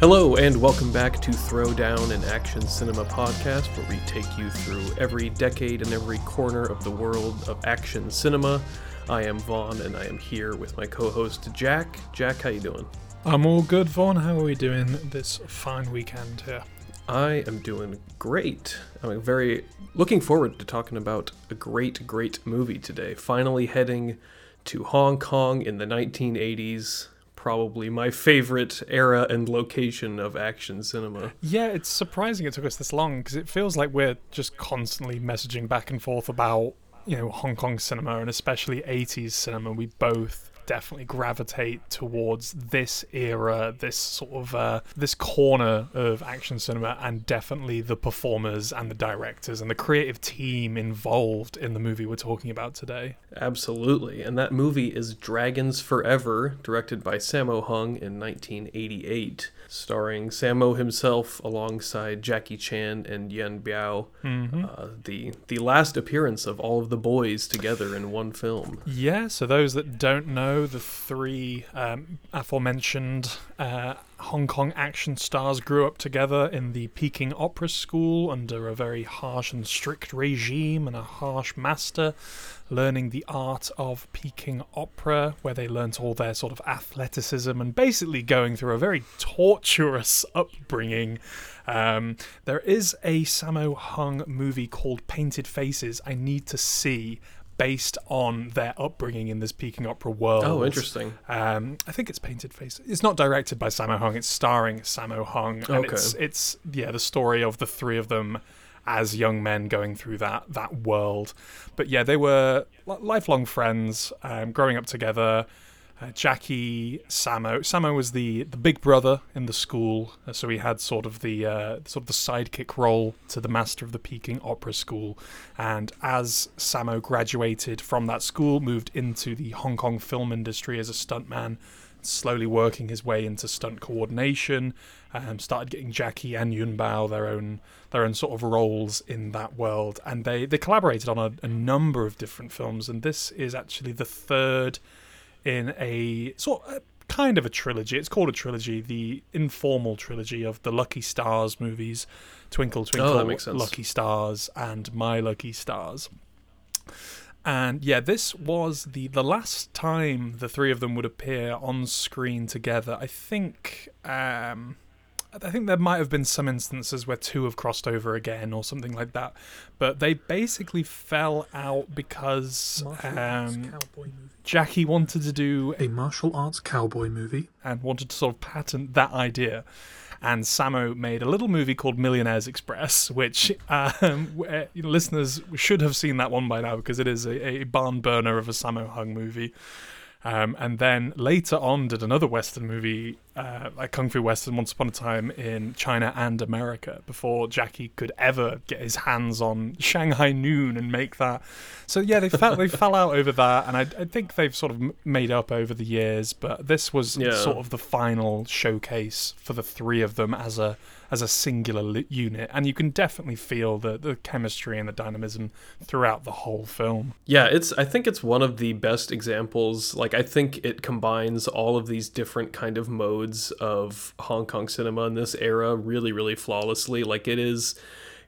Hello, and welcome back to Throwdown, an action cinema podcast where we take you through every decade and every corner of the world of action cinema. I am Vaughn, and I am here with my co-host Jack. Jack, how you doing? I'm all good, Vaughn. How are we doing this fine weekend here? I am doing great. I'm very looking forward to talking about a great, great movie today. Finally heading to Hong Kong in the 1980s probably my favorite era and location of action cinema. Yeah, it's surprising it took us this long because it feels like we're just constantly messaging back and forth about, you know, Hong Kong cinema and especially 80s cinema. We both definitely gravitate towards this era, this sort of uh, this corner of action cinema, and definitely the performers and the directors and the creative team involved in the movie we're talking about today. Absolutely, and that movie is Dragons Forever, directed by Sammo Hung in 1988 starring Sammo himself alongside Jackie Chan and Yuen Biao. Mm-hmm. Uh, the the last appearance of all of the boys together in one film. Yeah. So those that don't know, the three um, aforementioned uh, Hong Kong action stars grew up together in the Peking Opera School under a very harsh and strict regime and a harsh master learning the art of Peking opera, where they learnt all their sort of athleticism and basically going through a very torturous upbringing. Um, there is a Sammo Hung movie called Painted Faces I need to see based on their upbringing in this Peking opera world. Oh, interesting. Um, I think it's Painted Face. It's not directed by Sammo Hung. It's starring Sammo Hung, and okay. it's it's yeah the story of the three of them as young men going through that that world. But yeah, they were lifelong friends, um, growing up together. Uh, Jackie, Sammo. Sammo was the, the big brother in the school, uh, so he had sort of the uh, sort of the sidekick role to the master of the Peking Opera School. And as Sammo graduated from that school, moved into the Hong Kong film industry as a stuntman, slowly working his way into stunt coordination. Um, started getting Jackie and Yuen Biao their own their own sort of roles in that world, and they they collaborated on a, a number of different films. And this is actually the third in a sort of, kind of a trilogy. It's called a trilogy, the informal trilogy of the Lucky Stars movies, Twinkle Twinkle, oh, Lucky Stars, and My Lucky Stars. And yeah, this was the the last time the three of them would appear on screen together. I think um, I think there might have been some instances where two have crossed over again or something like that, but they basically fell out because um, Jackie wanted to do a martial arts cowboy movie and wanted to sort of patent that idea. And Sammo made a little movie called Millionaires Express, which um, listeners should have seen that one by now because it is a, a barn burner of a Sammo Hung movie. Um, and then later on did another Western movie, uh, a kung fu Western, Once Upon a Time in China and America, before Jackie could ever get his hands on Shanghai Noon and make that. So yeah, they fell they fell out over that, and I, I, think they've sort of made up over the years. But this was yeah. sort of the final showcase for the three of them as a as a singular unit, and you can definitely feel the the chemistry and the dynamism throughout the whole film. Yeah, it's I think it's one of the best examples. Like I think it combines all of these different kind of modes of Hong Kong cinema in this era really really flawlessly. Like it is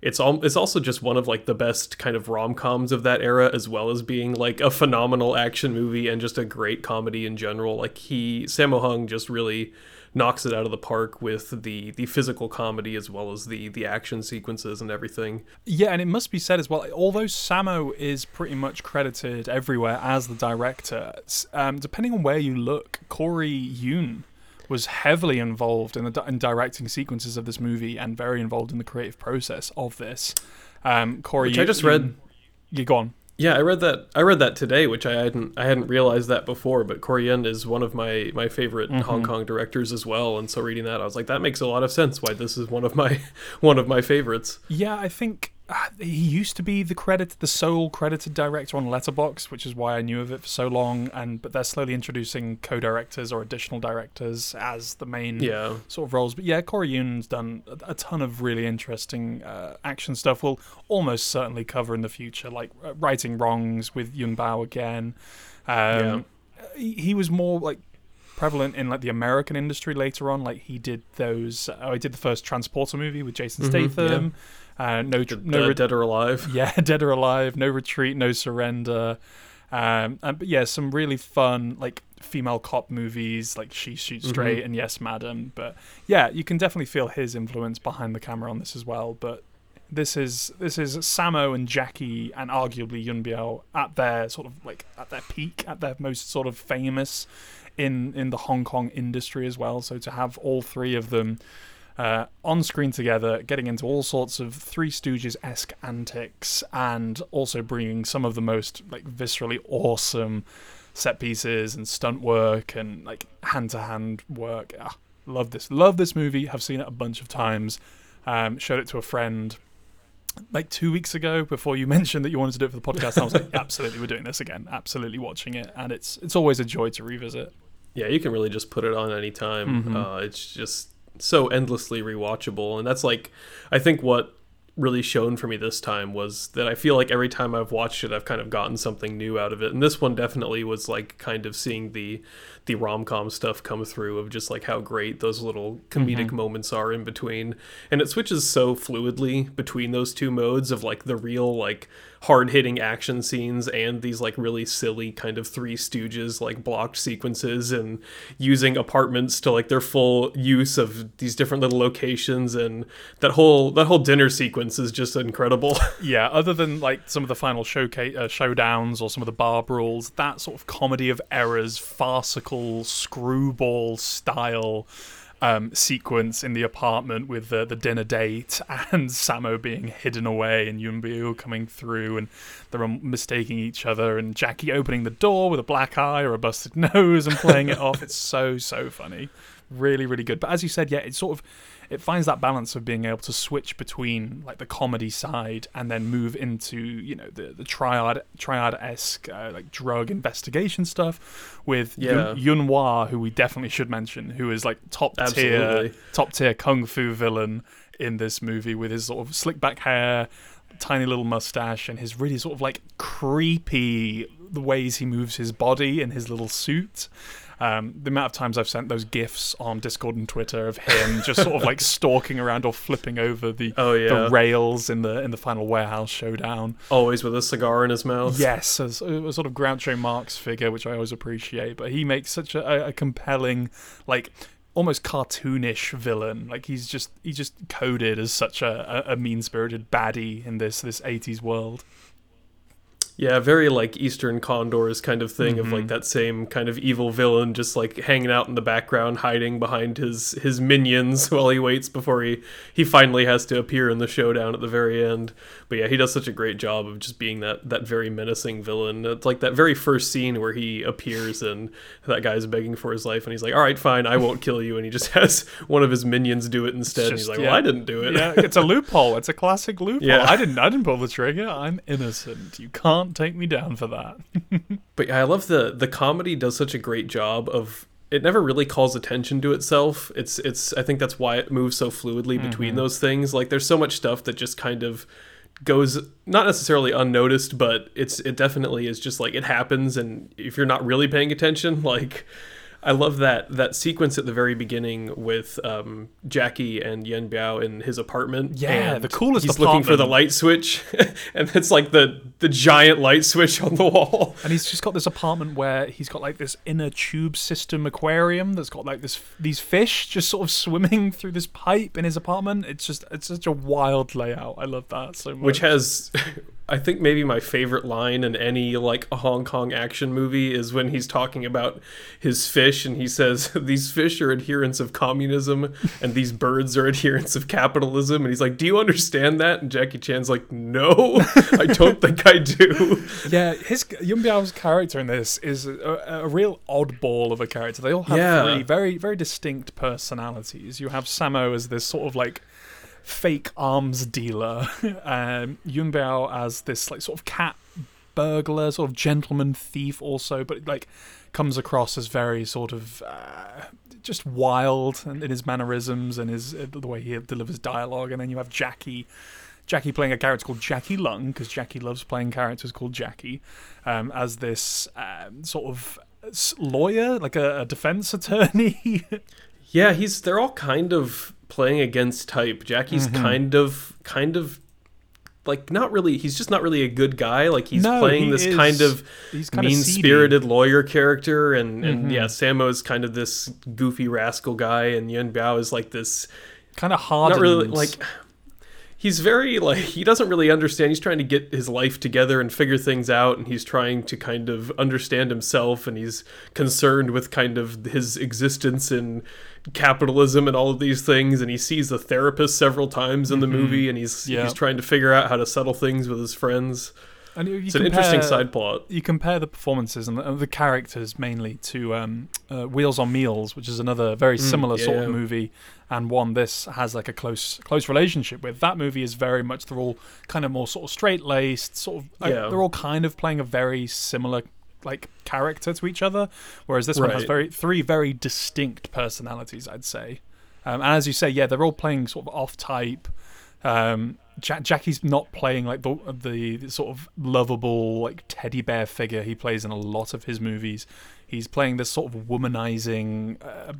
it's all it's also just one of like the best kind of rom-coms of that era as well as being like a phenomenal action movie and just a great comedy in general like he Sammo Hung just really knocks it out of the park with the the physical comedy as well as the the action sequences and everything. Yeah, and it must be said as well. Although Sammo is pretty much credited everywhere as the director, um, depending on where you look, Corey Yuen was heavily involved in the in directing sequences of this movie and very involved in the creative process of this. Um, Corey, Which I just read. You go on. Yeah, I read that. I read that today, which I hadn't. I hadn't realized that before. But Corey Yuen is one of my my favorite mm-hmm. Hong Kong directors as well. And so reading that, I was like, that makes a lot of sense. Why this is one of my one of my favorites. Yeah, I think uh, he used to be the credit, the sole credited director on Letterboxd, which is why I knew of it for so long. And but they're slowly introducing co-directors or additional directors as the main yeah. sort of roles. But yeah, Corey Yuen's done a, a ton of really interesting uh, action stuff. We'll almost certainly cover in the future, like uh, righting wrongs with Yuen Biao again. Um, yeah. he, he was more like prevalent in like the American industry later on. Like he did those. Uh, I did the first Transporter movie with Jason mm-hmm, Statham. Yeah. Uh, no, no, re- Dead or Alive. Yeah, Dead or Alive. No Retreat. No Surrender. Um, and, but yeah, some really fun like female cop movies like She Shoots mm-hmm. Straight mm-hmm. and Yes Madam. But yeah, you can definitely feel his influence behind the camera on this as well. But this is this is Sammo and Jackie and arguably Yuen Biao at their sort of like at their peak, at their most sort of famous in in the Hong Kong industry as well. So to have all three of them uh, on screen together, getting into all sorts of Three Stooges esque antics, and also bringing some of the most like viscerally awesome set pieces and stunt work and like hand to hand work. Ah, love this, love this movie. Have seen it a bunch of times. Um, showed it to a friend like two weeks ago before you mentioned that you wanted to do it for the podcast. I was like, absolutely, we're doing this again. Absolutely watching it, and it's it's always a joy to revisit. Yeah, you can really just put it on anytime. Mm-hmm. Uh, it's just so endlessly rewatchable and that's like i think what really shown for me this time was that i feel like every time i've watched it i've kind of gotten something new out of it and this one definitely was like kind of seeing the the rom-com stuff come through of just like how great those little comedic mm-hmm. moments are in between and it switches so fluidly between those two modes of like the real like hard hitting action scenes and these like really silly kind of Three Stooges like blocked sequences and using apartments to like their full use of these different little locations and that whole that whole dinner sequence is just incredible. yeah, other than like some of the final showcase uh, showdowns or some of the bar brawls, that sort of comedy of errors, farcical screwball style um, sequence in the apartment with the, the dinner date and Sammo being hidden away and Yuen coming through and they're mistaking each other and Jackie opening the door with a black eye or a busted nose and playing it off. It's so, so funny. Really, really good. But as you said, yeah, it's sort of it finds that balance of being able to switch between like the comedy side and then move into you know the the triad triad esque uh, like drug investigation stuff with yeah. Yuen Wah, who we definitely should mention, who is like top tier top tier kung fu villain in this movie with his sort of slick back hair, tiny little mustache, and his really sort of like creepy the ways he moves his body in his little suit. Um, the amount of times I've sent those gifs on Discord and Twitter of him just sort of like stalking around or flipping over the oh, yeah. the rails in the in the final warehouse showdown. Always with a cigar in his mouth. Yes, as a sort of Groucho Marx figure, which I always appreciate. But he makes such a, a compelling, like almost cartoonish villain. Like he's just he's just coded as such a, a mean spirited baddie in this this eighties world. Yeah, very like Eastern Condors kind of thing mm-hmm. of like mm-hmm. that same kind of evil villain just like hanging out in the background, hiding behind his his minions while he waits before he he finally has to appear in the showdown at the very end. But yeah, he does such a great job of just being that that very menacing villain. It's like that very first scene where he appears and that guy's begging for his life and he's like, "All right, fine, I won't kill you," and he just has one of his minions do it instead. Just, he's like, "Well, I didn't do it." Yeah, it's a loophole. It's a classic loophole. Yeah. I didn't I didn't pull the trigger. I'm innocent. You can't can't take me down for that. but yeah, I love the the comedy does such a great job of it never really calls attention to itself. It's it's I think that's why it moves so fluidly mm-hmm. between those things. Like there's so much stuff that just kind of goes not necessarily unnoticed, but it's it definitely is just like it happens and if you're not really paying attention, like I love that that sequence at the very beginning with um, Jackie and Yuen Biao in his apartment. Yeah, the coolest. He's apartment. looking for the light switch, and it's like the the giant light switch on the wall. And he's just got this apartment where he's got like this inner tube system aquarium that's got like this these fish just sort of swimming through this pipe in his apartment. It's just it's such a wild layout. I love that so much. Which has I think maybe my favorite line in any like a Hong Kong action movie is when he's talking about his fish and he says these fish are adherents of communism and these birds are adherents of capitalism and he's like, "Do you understand that?" And Jackie Chan's like, "No, I don't think I do." Yeah, his Yuen Biao's character in this is a, a, real oddball of a character. They all have yeah. three very very distinct personalities. You have Sammo as this sort of like fake arms dealer, um, Yuen Biao as this like sort of cat burglar, sort of gentleman thief, also, but like comes across as very sort of uh, just wild in his mannerisms and his uh, the way he delivers dialogue. And then you have Jackie. Jackie playing a character called Jackie Lung because Jackie loves playing characters called Jackie, um, as this um, sort of lawyer, like a, a defense attorney. yeah, he's. They're all kind of playing against type. Jackie's mm-hmm. kind of kind of like not really he's just not really a good guy like he's no, playing he this is, kind of mean-spirited lawyer character and and mm-hmm. yeah Sammo is kind of this goofy rascal guy and Yuen Biao is like this kind of hard not really like he's very like he doesn't really understand he's trying to get his life together and figure things out and he's trying to kind of understand himself and he's concerned with kind of his existence in capitalism and all of these things and he sees a therapist several times in the mm-hmm. movie and he's yeah. he's trying to figure out how to settle things with his friends and you, you it's compare, an interesting side plot. You compare the performances and the, the characters mainly to um, uh, Wheels on Meals, which is another very mm, similar mm, yeah, sort of movie, and one this has like a close close relationship with. That movie is very much they're all kind of more sort of straight laced, sort of. Yeah. Uh, they're all kind of playing a very similar like character to each other, whereas this right. one has very three very distinct personalities. I'd say, um, and as you say, yeah, they're all playing sort of off type. Um, Jackie's not playing like the, the, the sort of lovable like teddy bear figure he plays in a lot of his movies. He's playing this sort of womanizing, uh,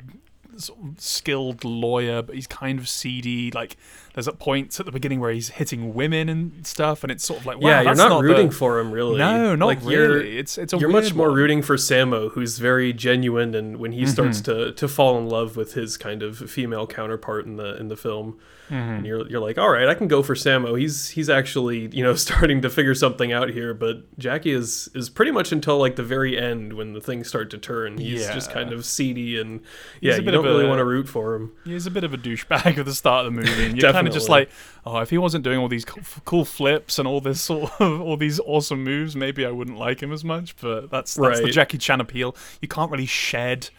sort of skilled lawyer, but he's kind of seedy. Like there's at points at the beginning where he's hitting women and stuff, and it's sort of like, wow, yeah, you're not, not rooting the... for him really. No, not like, really. It's it's you're much more one. rooting for Sammo, who's very genuine, and when he mm-hmm. starts to to fall in love with his kind of female counterpart in the in the film. Mm-hmm. And you're you're like, all right, I can go for Sammo. He's he's actually you know starting to figure something out here. But Jackie is is pretty much until like the very end when the things start to turn. He's yeah. just kind of seedy and yeah, you don't really a, want to root for him. He's a bit of a douchebag at the start of the movie, and you're kind of just like, oh, if he wasn't doing all these cool flips and all this sort of all these awesome moves, maybe I wouldn't like him as much. But that's that's right. the Jackie Chan appeal. You can't really shed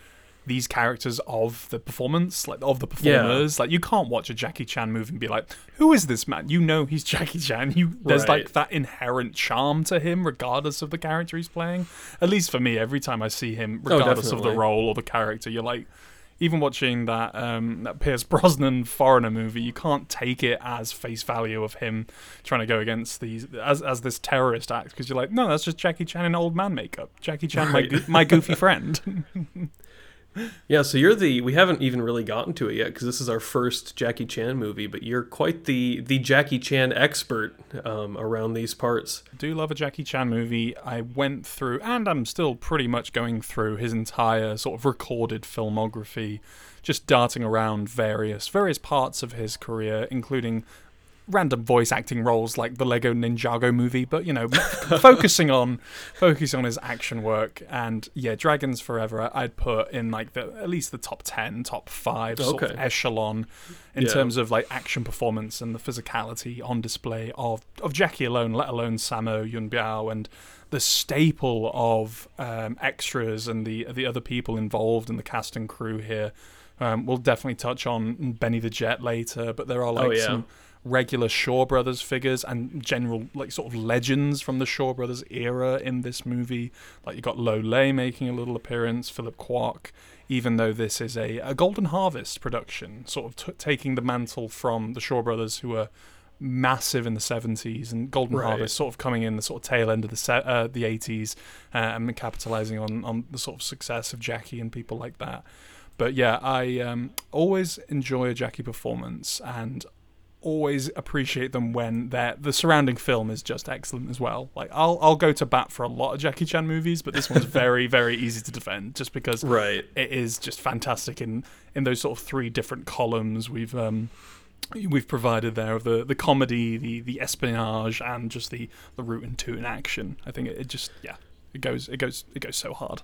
these characters of the performance, like of the performers. Yeah. Like you can't watch a Jackie Chan movie and be like, "Who is this man?" You know he's Jackie Chan. You there's right. like that inherent charm to him, regardless of the character he's playing. At least for me, every time I see him, oh, regardless oh, of the role or the character, you're like. Even watching that um, that Pierce Brosnan foreigner movie, you can't take it as face value of him trying to go against these as as this terrorist act because you're like, no, that's just Jackie Chan in old man makeup. Jackie Chan, right. my my goofy friend. yeah, so you're the we haven't even really gotten to it yet because this is our first Jackie Chan movie, but you're quite the the Jackie Chan expert um, around these parts. I do love a Jackie Chan movie. I went through, and I'm still pretty much going through his entire sort of recorded filmography, just darting around various various parts of his career, including random voice acting roles like the Lego Ninjago movie, but you know, focusing on focusing on his action work. And yeah, Dragons Forever, I'd put in like the at least the top ten, top five okay. sort of echelon in yeah. terms of like action performance and the physicality on display of of Jackie alone, let alone Sammo Yuen Biao and the staple of um, extras and the the other people involved in the cast and crew here. Um, we'll definitely touch on Benny the Jet later, but there are like oh, yeah. some regular Shaw Brothers figures and general like sort of legends from the Shaw Brothers era in this movie. Like you got Lo Lieh making a little appearance, Philip Kwok, even though this is a, a Golden Harvest production, sort of t- taking the mantle from the Shaw Brothers who were massive in the 70s and Golden right. Harvest sort of coming in the sort of tail end of the se- uh, the 80s uh, and capitalizing on on the sort of success of Jackie and people like that. But yeah, I um, always enjoy a Jackie performance, and always appreciate them when they're the surrounding film is just excellent as well. Like I'll I'll go to bat for a lot of Jackie Chan movies, but this one's very very easy to defend just because right. it is just fantastic in in those sort of three different columns we've um we've provided there of the the comedy, the the espionage, and just the the root and two in action. I think it, it just yeah it goes it goes it goes so hard.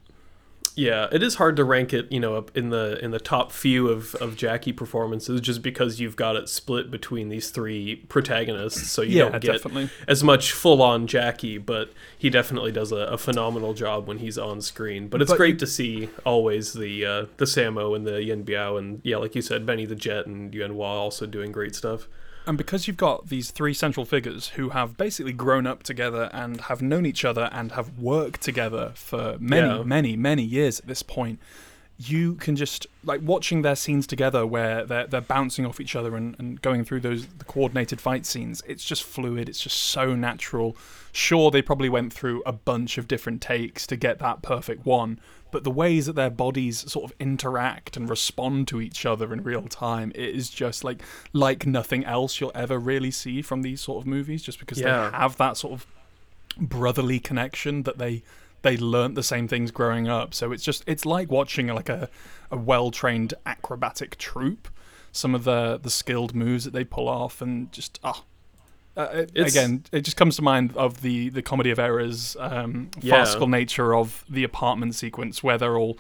Yeah, it is hard to rank it, you know, up in the in the top few of, of Jackie performances just because you've got it split between these three protagonists, so you yeah, don't get definitely. as much full on Jackie, but he definitely does a, a, phenomenal job when he's on screen. But it's but great you, to see always the uh, the Sammo and the Yuen Biao and yeah, like you said, Benny the Jet and Yuen Wah also doing great stuff. And because you've got these three central figures who have basically grown up together and have known each other and have worked together for many, yeah. many, many years at this point, you can just like watching their scenes together where they're they're bouncing off each other and, and going through those the coordinated fight scenes it's just fluid it's just so natural sure they probably went through a bunch of different takes to get that perfect one but the ways that their bodies sort of interact and respond to each other in real time it is just like like nothing else you'll ever really see from these sort of movies just because yeah. they have that sort of brotherly connection that they they learnt the same things growing up. So it's just it's like watching like a, a well trained acrobatic troupe. Some of the the skilled moves that they pull off, and just ah. Uh, again, it just comes to mind of the, the comedy of errors, um, yeah. farcical nature of the apartment sequence where they're all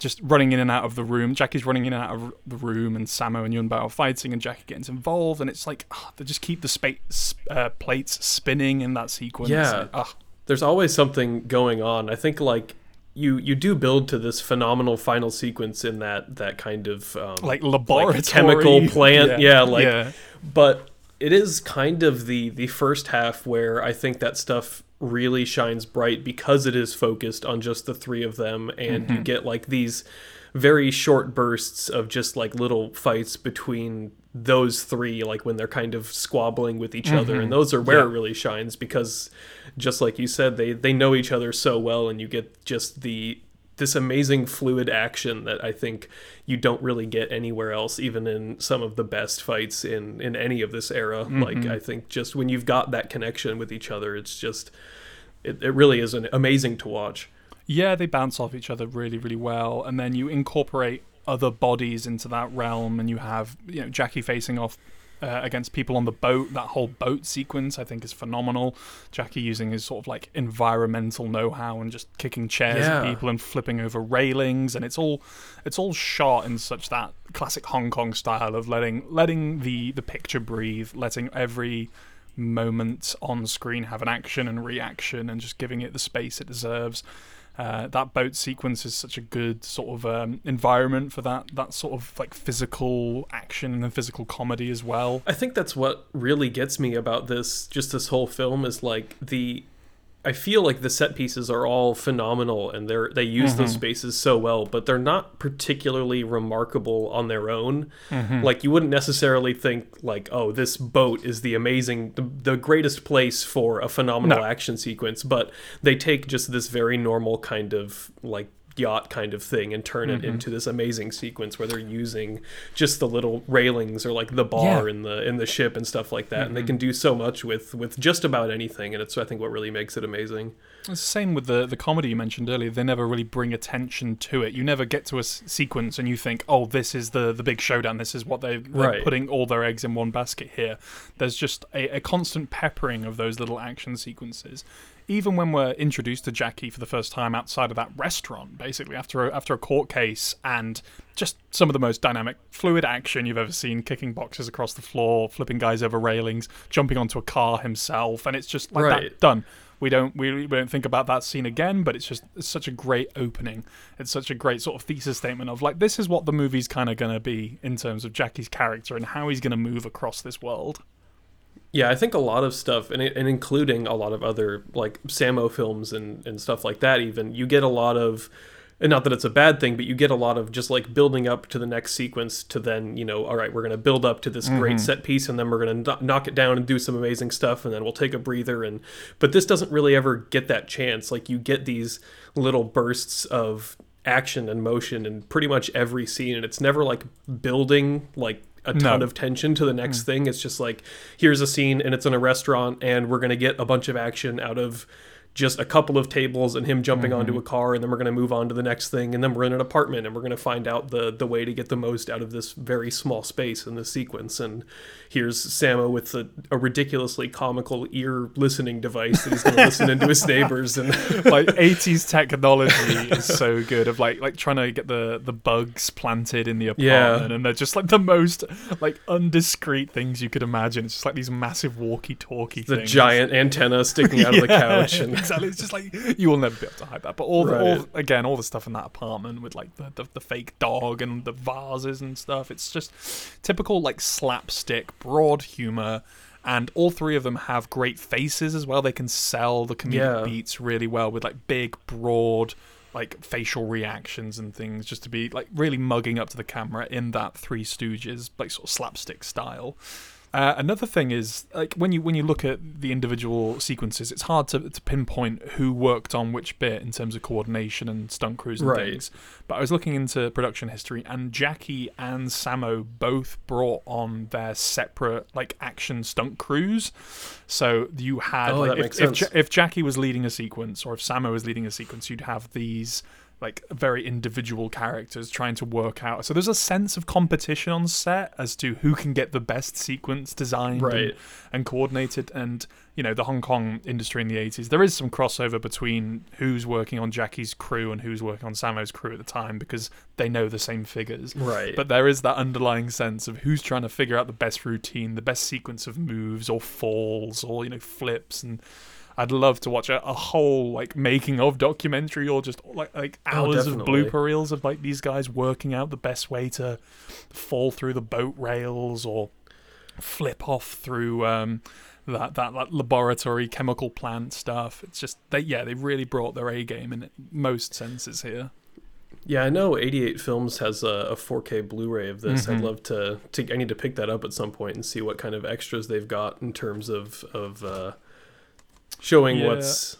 just running in and out of the room. Jackie's running in and out of the room, and Sammo and Yuen Biao are fighting, and Jackie gets involved, and it's like oh, they just keep the space uh, plates spinning in that sequence. Yeah, oh, there's always something going on. I think like you you do build to this phenomenal final sequence in that that kind of um, like laboratory like chemical plant. Yeah, yeah like yeah. but it is kind of the the first half where I think that stuff really shines bright because it is focused on just the three of them and mm-hmm. you get like these very short bursts of just like little fights between those three like when they're kind of squabbling with each mm-hmm. other and mm-hmm. those are where yeah. it really shines because just like you said they they know each other so well and you get just the this amazing fluid action that I think you don't really get anywhere else, even in some of the best fights in in any of this era. Mm-hmm. Like I think just when you've got that connection with each other, it's just it, it really is an amazing to watch. Yeah, they bounce off each other really, really well, and then you incorporate other bodies into that realm, and you have you know Jackie facing off uh, against people on the boat. That whole boat sequence, I think, is phenomenal. Jackie using his sort of like environmental know-how and just kicking chairs yeah. at people and flipping over railings, and it's all it's all shot in such that classic Hong Kong style of letting letting the the picture breathe, letting every moment on screen have an action and reaction, and just giving it the space it deserves. Uh, that boat sequence is such a good sort of um, environment for that that sort of like physical action and physical comedy as well. I think that's what really gets me about this just this whole film is like the I feel like the set pieces are all phenomenal and they're they use mm-hmm. those spaces so well, but they're not particularly remarkable on their own. Mm-hmm. Like you wouldn't necessarily think like, oh, this boat is the amazing the, the greatest place for a phenomenal no. action sequence, but they take just this very normal kind of like yacht kind of thing and turn it mm-hmm. into this amazing sequence where they're using just the little railings or like the bar yeah. in the in the ship and stuff like that mm-hmm. and they mm-hmm. can do so much with with just about anything and it's I think what really makes it amazing. It's the same with the the comedy you mentioned earlier. They never really bring attention to it. You never get to a s- sequence and you think, "Oh, this is the the big showdown. This is what they, they're right. putting all their eggs in one basket here." There's just a, a constant peppering of those little action sequences even when we're introduced to Jackie for the first time outside of that restaurant, basically after a, after a court case, and just some of the most dynamic, fluid action you've ever seen, kicking boxes across the floor, flipping guys over railings, jumping onto a car himself, and it's just like right. that done. We don't we, we don't think about that scene again, but it's just it's such a great opening. It's such a great sort of thesis statement of like this is what the movie's kind of gonna be in terms of Jackie's character and how he's gonna move across this world. Yeah, I think a lot of stuff, and, and including a lot of other like Sammo films and, and stuff like that, even you get a lot of, and not that it's a bad thing, but you get a lot of just like building up to the next sequence to then, you know, all right, we're going to build up to this mm-hmm. great set piece and then we're going to knock it down and do some amazing stuff and then we'll take a breather. And, but this doesn't really ever get that chance. Like you get these little bursts of action and motion in pretty much every scene and it's never like building like a ton no. of tension to the next mm. thing. It's just like here's a scene and it's in a restaurant and we're gonna get a bunch of action out of just a couple of tables and him jumping mm-hmm. onto a car and then we're going to move on to the next thing and then we're in an apartment and we're going to find out the the way to get the most out of this very small space in the sequence and here's Sammo with a, a ridiculously comical ear listening device that he's going to listen into his neighbors and like 80s technology is so good of like like trying to get the the bugs planted in the apartment yeah. and they're just like the most like undiscreet things you could imagine it's just like these massive walkie talkie the giant antenna sticking out yeah. of the couch and exactly. It's just like you will never be able to hide that. But all, the, all again, all the stuff in that apartment with like the, the, the fake dog and the vases and stuff. It's just typical like slapstick, broad humor. And all three of them have great faces as well. They can sell the comedic yeah. beats really well with like big, broad, like facial reactions and things, just to be like really mugging up to the camera in that Three Stooges like sort of slapstick style. Uh, another thing is like when you when you look at the individual sequences, it's hard to, to pinpoint who worked on which bit in terms of coordination and stunt crews and right. things. But I was looking into production history, and Jackie and Sammo both brought on their separate like action stunt crews. So you had oh, like, if, if, if Jackie was leading a sequence or if Sammo was leading a sequence, you'd have these like very individual characters trying to work out. So there's a sense of competition on set as to who can get the best sequence designed right. and, and, coordinated. And you know, the Hong Kong industry in the 80s, there is some crossover between who's working on Jackie's crew and who's working on Sammo's crew at the time because they know the same figures. Right. But there is that underlying sense of who's trying to figure out the best routine, the best sequence of moves or falls or you know flips and I'd love to watch a, a whole like making of documentary or just like like oh, hours oh, of blooper reels of like these guys working out the best way to fall through the boat rails or flip off through um, that, that that laboratory chemical plant stuff. It's just they yeah they really brought their A game in most senses here. Yeah, I know 88 Films has a, a 4K Blu-ray of this. Mm-hmm. I'd love to, to. I need to pick that up at some point and see what kind of extras they've got in terms of of uh, showing yeah. what's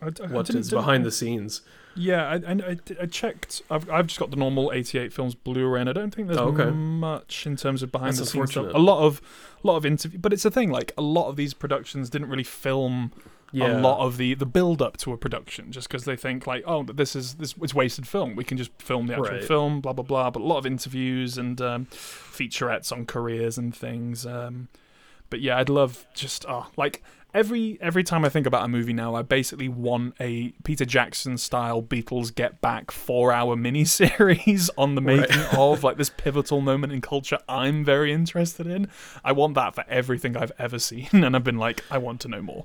I, I what is behind the scenes. Yeah, I, I, I, checked. I've, I've just got the normal 88 films Blu-ray, and I don't think there's oh, okay. much in terms of behind That's the scenes stuff. A lot of, a lot of interview, but it's a thing. Like a lot of these productions didn't really film yeah. a lot of the the build up to a production, just because they think like, oh, this is this it's wasted film. We can just film the actual right. film, blah blah blah. But a lot of interviews and um, featurettes on careers and things. Um, but yeah, I'd love just oh, like every every time I think about a movie now, I basically want a Peter Jackson style Beatles Get Back four hour miniseries on the making right. of like this pivotal moment in culture I'm very interested in. I want that for everything I've ever seen, and I've been like, I want to know more.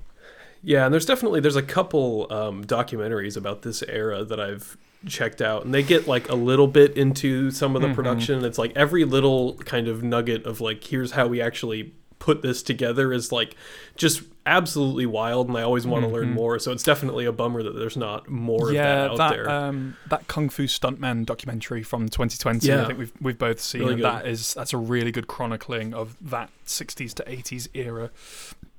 Yeah, and there's definitely there's a couple um, documentaries about this era that I've checked out and they get like a little bit into some of the mm-hmm. production it's like every little kind of nugget of like here's how we actually put this together is like just absolutely wild and I always want to mm-hmm. learn more. So it's definitely a bummer that there's not more yeah, of that out that, there. Um, that Kung Fu Stuntman documentary from 2020, yeah. I think we've we've both seen really that is that's a really good chronicling of that 60s to 80s era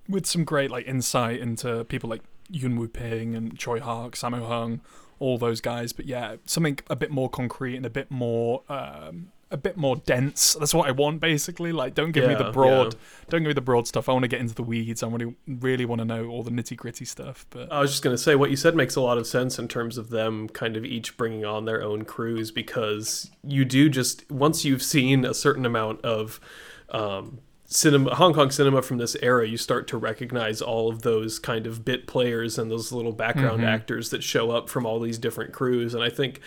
with some great like insight into people like Yuen Woo-ping and Tsui Hark, Sammo Hung, all those guys. But yeah, something a bit more concrete and a bit more um, a bit more dense. That's what I want, basically. Like, don't give yeah, me the broad, yeah. don't give me the broad stuff. I want to get into the weeds. I really, really want to know all the nitty gritty stuff. But I was just gonna say what you said makes a lot of sense in terms of them kind of each bringing on their own crews because you do just once you've seen a certain amount of. Um, cinema Hong Kong cinema from this era, you start to recognize all of those kind of bit players and those little background mm-hmm. actors that show up from all these different crews. And I think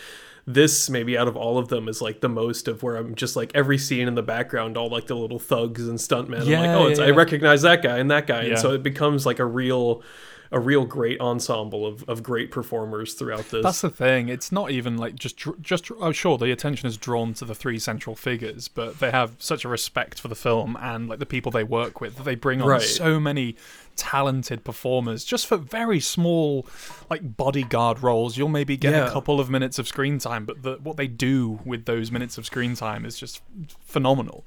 this maybe out of all of them is like the most of where I'm just like every scene in the background, all like the little thugs and stuntmen. Yeah, I'm like, oh, it's, yeah, I recognize that guy and that guy, and so it becomes like a real a real great ensemble of, of great performers throughout this. That's the thing. It's not even like just just. I'm oh, sure the attention is drawn to the three central figures, but they have such a respect for the film and like the people they work with that they bring on right. so many talented performers just for very small like bodyguard roles you'll maybe get yeah. a couple of minutes of screen time but the, what they do with those minutes of screen time is just phenomenal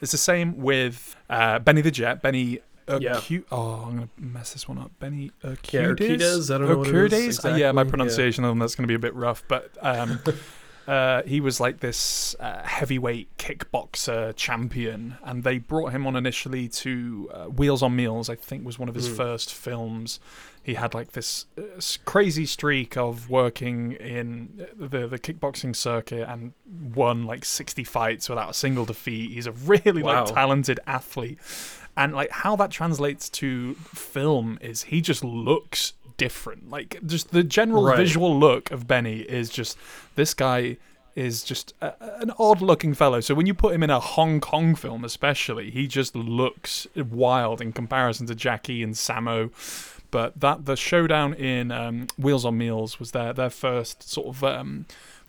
it's the same with uh, benny the jet benny yeah. Oh, I'm gonna mess this one up. Benny Urquidez. Yeah, Urquidez. I don't know what it is exactly. yeah, my pronunciation yeah. of them that's gonna be a bit rough, but um, Uh, he was like this uh, heavyweight kickboxer champion, and they brought him on initially to uh, Wheels on Meals. I think was one of his mm. first films. He had like this uh, crazy streak of working in the the kickboxing circuit and won like sixty fights without a single defeat. He's a really wow. like talented athlete, and like how that translates to film is he just looks different. Like just the general right. visual look of Benny is just this guy is just a, an odd looking fellow. So when you put him in a Hong Kong film, especially, he just looks wild in comparison to Jackie and Sammo. But that the showdown in um, Wheels on Meals was their their first sort of um,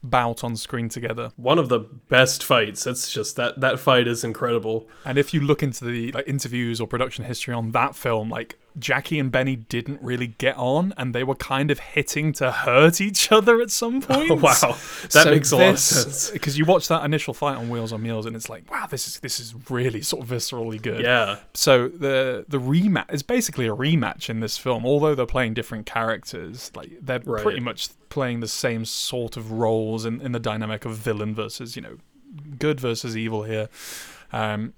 bout on screen together. One of the best fights. It's just that that fight is incredible. And if you look into the like interviews or production history on that film, like Jackie and Benny didn't really get on, and they were kind of hitting to hurt each other at some point. Oh, wow, that so makes a lot of sense. Because you watch that initial fight on Wheels on Meals, and it's like, wow, this is this is really sort of viscerally good. Yeah. So the the rematch is basically a rematch in this film, although they're playing different characters. Like they're right. pretty much playing the same sort of roles in, in the dynamic of villain versus you know good versus evil here. Um,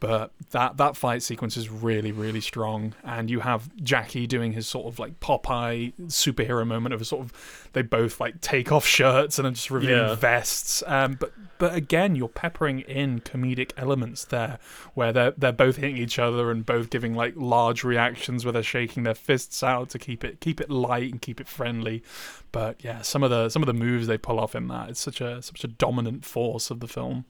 but that that fight sequence is really really strong. And you have Jackie doing his sort of like Popeye superhero moment of a sort of they both like take off shirts and then just revealing yeah. vests. Um, but but again you're peppering in comedic elements there where they're they're both hitting each other and both giving like large reactions where they're shaking their fists out to keep it keep it light and keep it friendly. But yeah some of the some of the moves they pull off in that it's such a such a dominant force of the film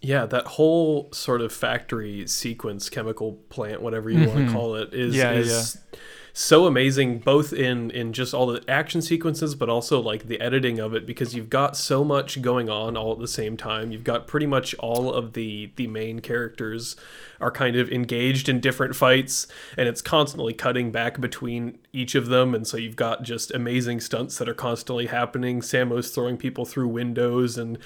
yeah, that whole sort of factory sequence, chemical plant, whatever you mm-hmm. want to call it, is yeah, is yeah. So amazing, both in in just all the action sequences, but also like the editing of it, because you've got so much going on all at the same time. You've got pretty much all of the the main characters are kind of engaged in different fights and it's constantly cutting back between each of them and so you've got just amazing stunts that are constantly happening Sammo's throwing people through windows and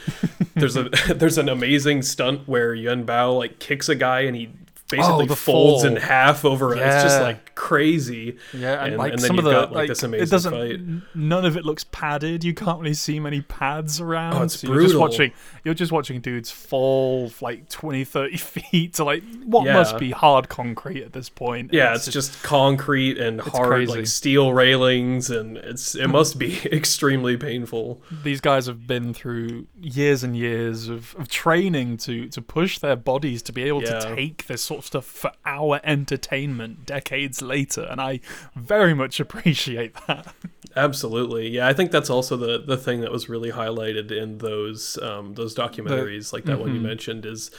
there's a there's an amazing stunt where Yuen Biao like kicks a guy and he basically oh, folds fall. in half over yeah. it's just like crazy yeah and, and like and some of the got, like, like it doesn't fight. none of it looks padded you can't really see many pads around oh, it's so brutal. you're just watching you're just watching dudes fall like 20 30 feet to like what yeah. must be hard concrete at this point yeah it's, it's just, just, concrete and hard crazy. like steel railings and it's it must be extremely painful these guys have been through years and years of, of training to to push their bodies to be able yeah. to take this sort of stuff for our entertainment decades later, and I very much appreciate that. Absolutely, yeah. I think that's also the the thing that was really highlighted in those um, those documentaries, the, like that mm-hmm. one you mm-hmm. mentioned, is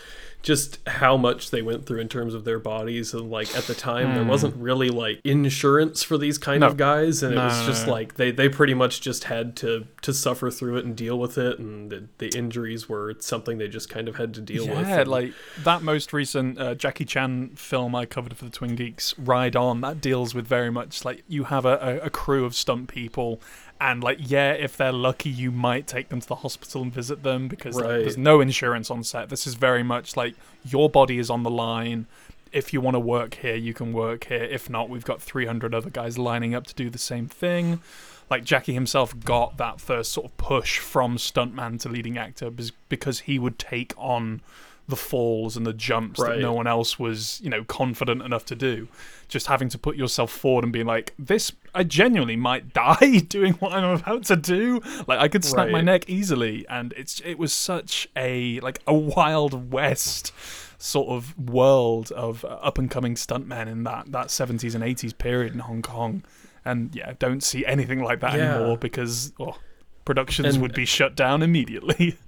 just how much they went through in terms of their bodies and like at the time mm. there hmm. wasn't really like insurance for these kind no. of guys and no, it was just like they they pretty much just had to to suffer through it and deal with it and the, the injuries were something they just kind of had to deal yeah, with yeah like that most recent uh, Jackie Chan film I covered for the Twin Geeks Ride On that deals with very much like you have a, a, a crew of stunt people and like yeah if they're lucky you might take them to the hospital and visit them because right. like, there's no insurance on set. This is very much like your body is on the line. If you want to work here you can work here. If not we've got 300 other guys lining up to do the same thing. Like Jackie himself got that first sort of push from stuntman to leading actor because he would take on the falls and the jumps right. that no one else was, you know, confident enough to do. Just having to put yourself forward and being like, this, I genuinely might die doing what I'm about to do. Like, I could snap right. my neck easily. And it's, it was such a, like, a Wild West sort of world of uh, up and coming stuntmen in that, that 70s and 80s period in Hong Kong. And yeah, don't see anything like that yeah. anymore because, oh, productions and, would be shut down immediately.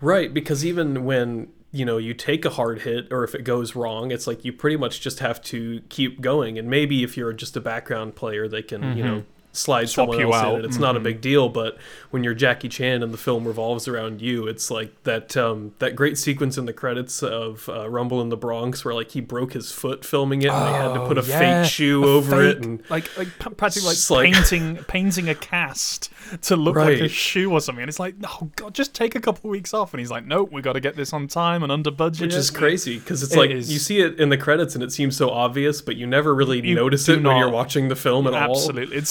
Right, because even when you know you take a hard hit or if it goes wrong it's like you pretty much just have to keep going and maybe if you're just a background player they can mm-hmm. you know slide Swap someone else out. in. It's mm-hmm. not a mm-hmm. big deal, but when you're Jackie Chan and the film revolves around you, it's like that um, that great sequence in the credits of uh, Rumble in the Bronx where like he broke his foot filming it and oh, they had to put a oh, yeah. fake shoe a over fake, it and like like practically like painting like... painting a cast to look right. like a shoe or something. And it's like, oh god, just take a couple of weeks off. And he's like, nope, we got to get this on time and under budget. Which is crazy because it's it like is... you see it in the credits and it seems so obvious, but you never really you notice it not, when you're watching the film at absolutely. all. Absolutely, it's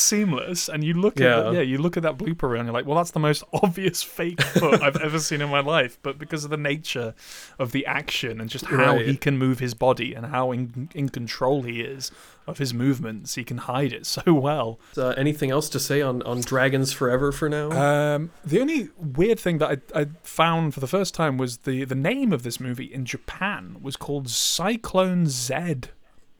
And you look yeah. at the, yeah, you look at that blooper reel and you're like, well, that's the most obvious fake foot I've ever seen in my life. But because of the nature of the action and just how right. he can move his body and how in, in control he is of his movements, he can hide it so well. Uh, anything else to say on, on Dragons Forever for now? Um, the only weird thing that I, I found for the first time was the, the name of this movie in Japan was called Cyclone Z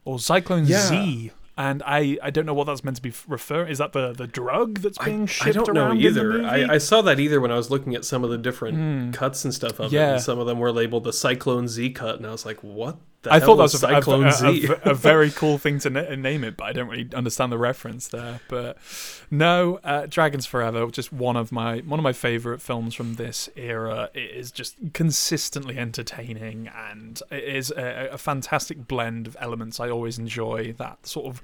or Cyclone yeah. Z and I, I don't know what that's meant to be referring. Is that the, the drug that's being I, shipped I don't know either. I, I saw that either when I was looking at some of the different mm. cuts and stuff of yeah. it. And some of them were labeled the Cyclone Z cut, and I was like, what I thought that was a, Cyclone a, a, a, very cool thing to name it, but I don't really understand the reference there. But no, uh, Dragons Forever, just one of my one of my favorite films from this era. It is just consistently entertaining, and it is a, a fantastic blend of elements I always enjoy. That sort of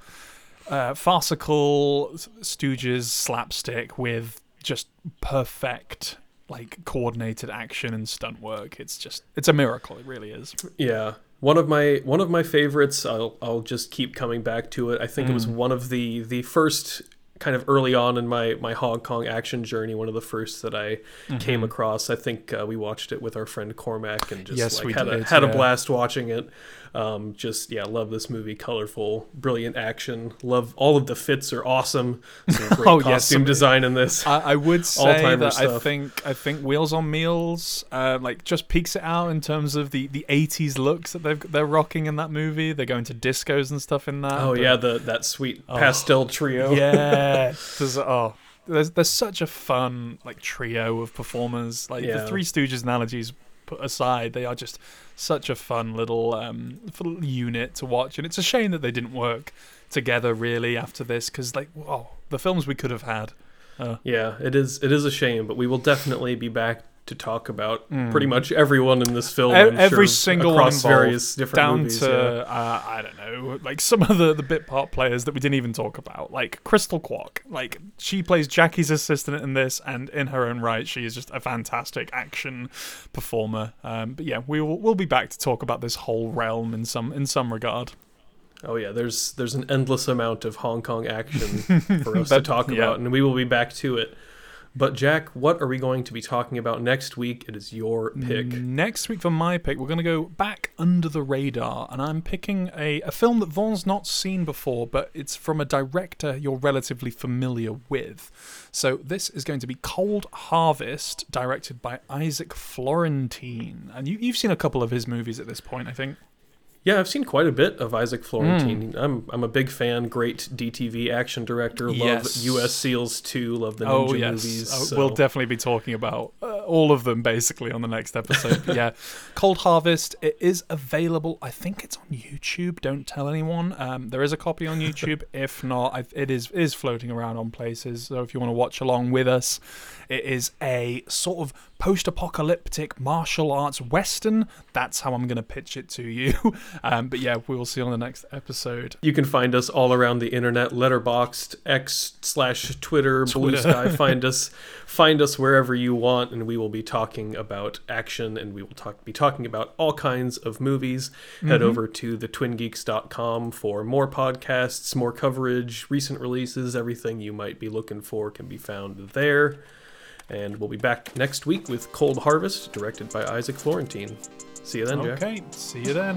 uh, farcical Stooges slapstick with just perfect like coordinated action and stunt work. It's just it's a miracle. It really is. Yeah. One of my one of my favorites. I'll I'll just keep coming back to it. I think mm. it was mm. one of the the first kind of early on in my my Hong Kong action journey, one of the first that I mm-hmm. came across. I think uh, we watched it with our friend Cormac and just yes, like had did, a had yeah. a blast watching it. Um, just yeah, love this movie. Colorful, brilliant action. Love all of the fits are awesome. Some great oh, costume yes, design in this. I, I would say that stuff. I think I think Wheels on Meals uh, like just peaks it out in terms of the the '80s looks that they've they're rocking in that movie. They're going to discos and stuff in that. Oh but, yeah, the that sweet oh, pastel trio. Yeah, there's, oh there's there's such a fun like trio of performers. Like yeah. the Three Stooges analogies put aside, they are just such a fun little um, unit to watch, and it's a shame that they didn't work together really after this because like oh the films we could have had. Uh, yeah, it is it is a shame, but we will definitely be back to talk about mm. pretty much everyone in this film. E- every sure, single one involved, various different down movies, to yeah. uh, I don't know, like some of the the bit part players that we didn't even talk about, like Crystal Kwok. Like she plays Jackie's assistant in this, and in her own right, she is just a fantastic action performer. Um, but yeah, we will we'll be back to talk about this whole realm in some in some regard. Oh yeah, there's there's an endless amount of Hong Kong action for us to talk yeah. about, and we will be back to it. But Jack, what are we going to be talking about next week? It is your pick. Next week for my pick, we're going to go back under the radar, and I'm picking a, a film that Vaughn's not seen before, but it's from a director you're relatively familiar with. So this is going to be Cold Harvest, directed by Isaac Florentine, and you, you've seen a couple of his movies at this point, I think. Yeah, I've seen quite a bit of Isaac Florentine. Mm. I'm I'm a big fan. Great DTV action director. Love yes. U.S. SEALs 2. Love the oh, ninja oh, yes. movies. So. We'll definitely be talking about uh, all of them basically on the next episode. yeah, Cold Harvest. It is available. I think it's on YouTube. Don't tell anyone. Um, there is a copy on YouTube. if not, I, it is is floating around on places. So if you want to watch along with us, it is a sort of post-apocalyptic martial arts western. That's how I'm going to pitch it to you. Um, but yeah, we will see you on the next episode. You can find us all around the internet, Letterboxd, X slash Twitter, Bluesky. find us, find us wherever you want, and we will be talking about action, and we will talk be talking about all kinds of movies. Mm-hmm. Head over to thetwingeeks.com for more podcasts, more coverage, recent releases, everything you might be looking for can be found there. And we'll be back next week with Cold Harvest, directed by Isaac Florentine. See you then, Jack. Okay, see you then.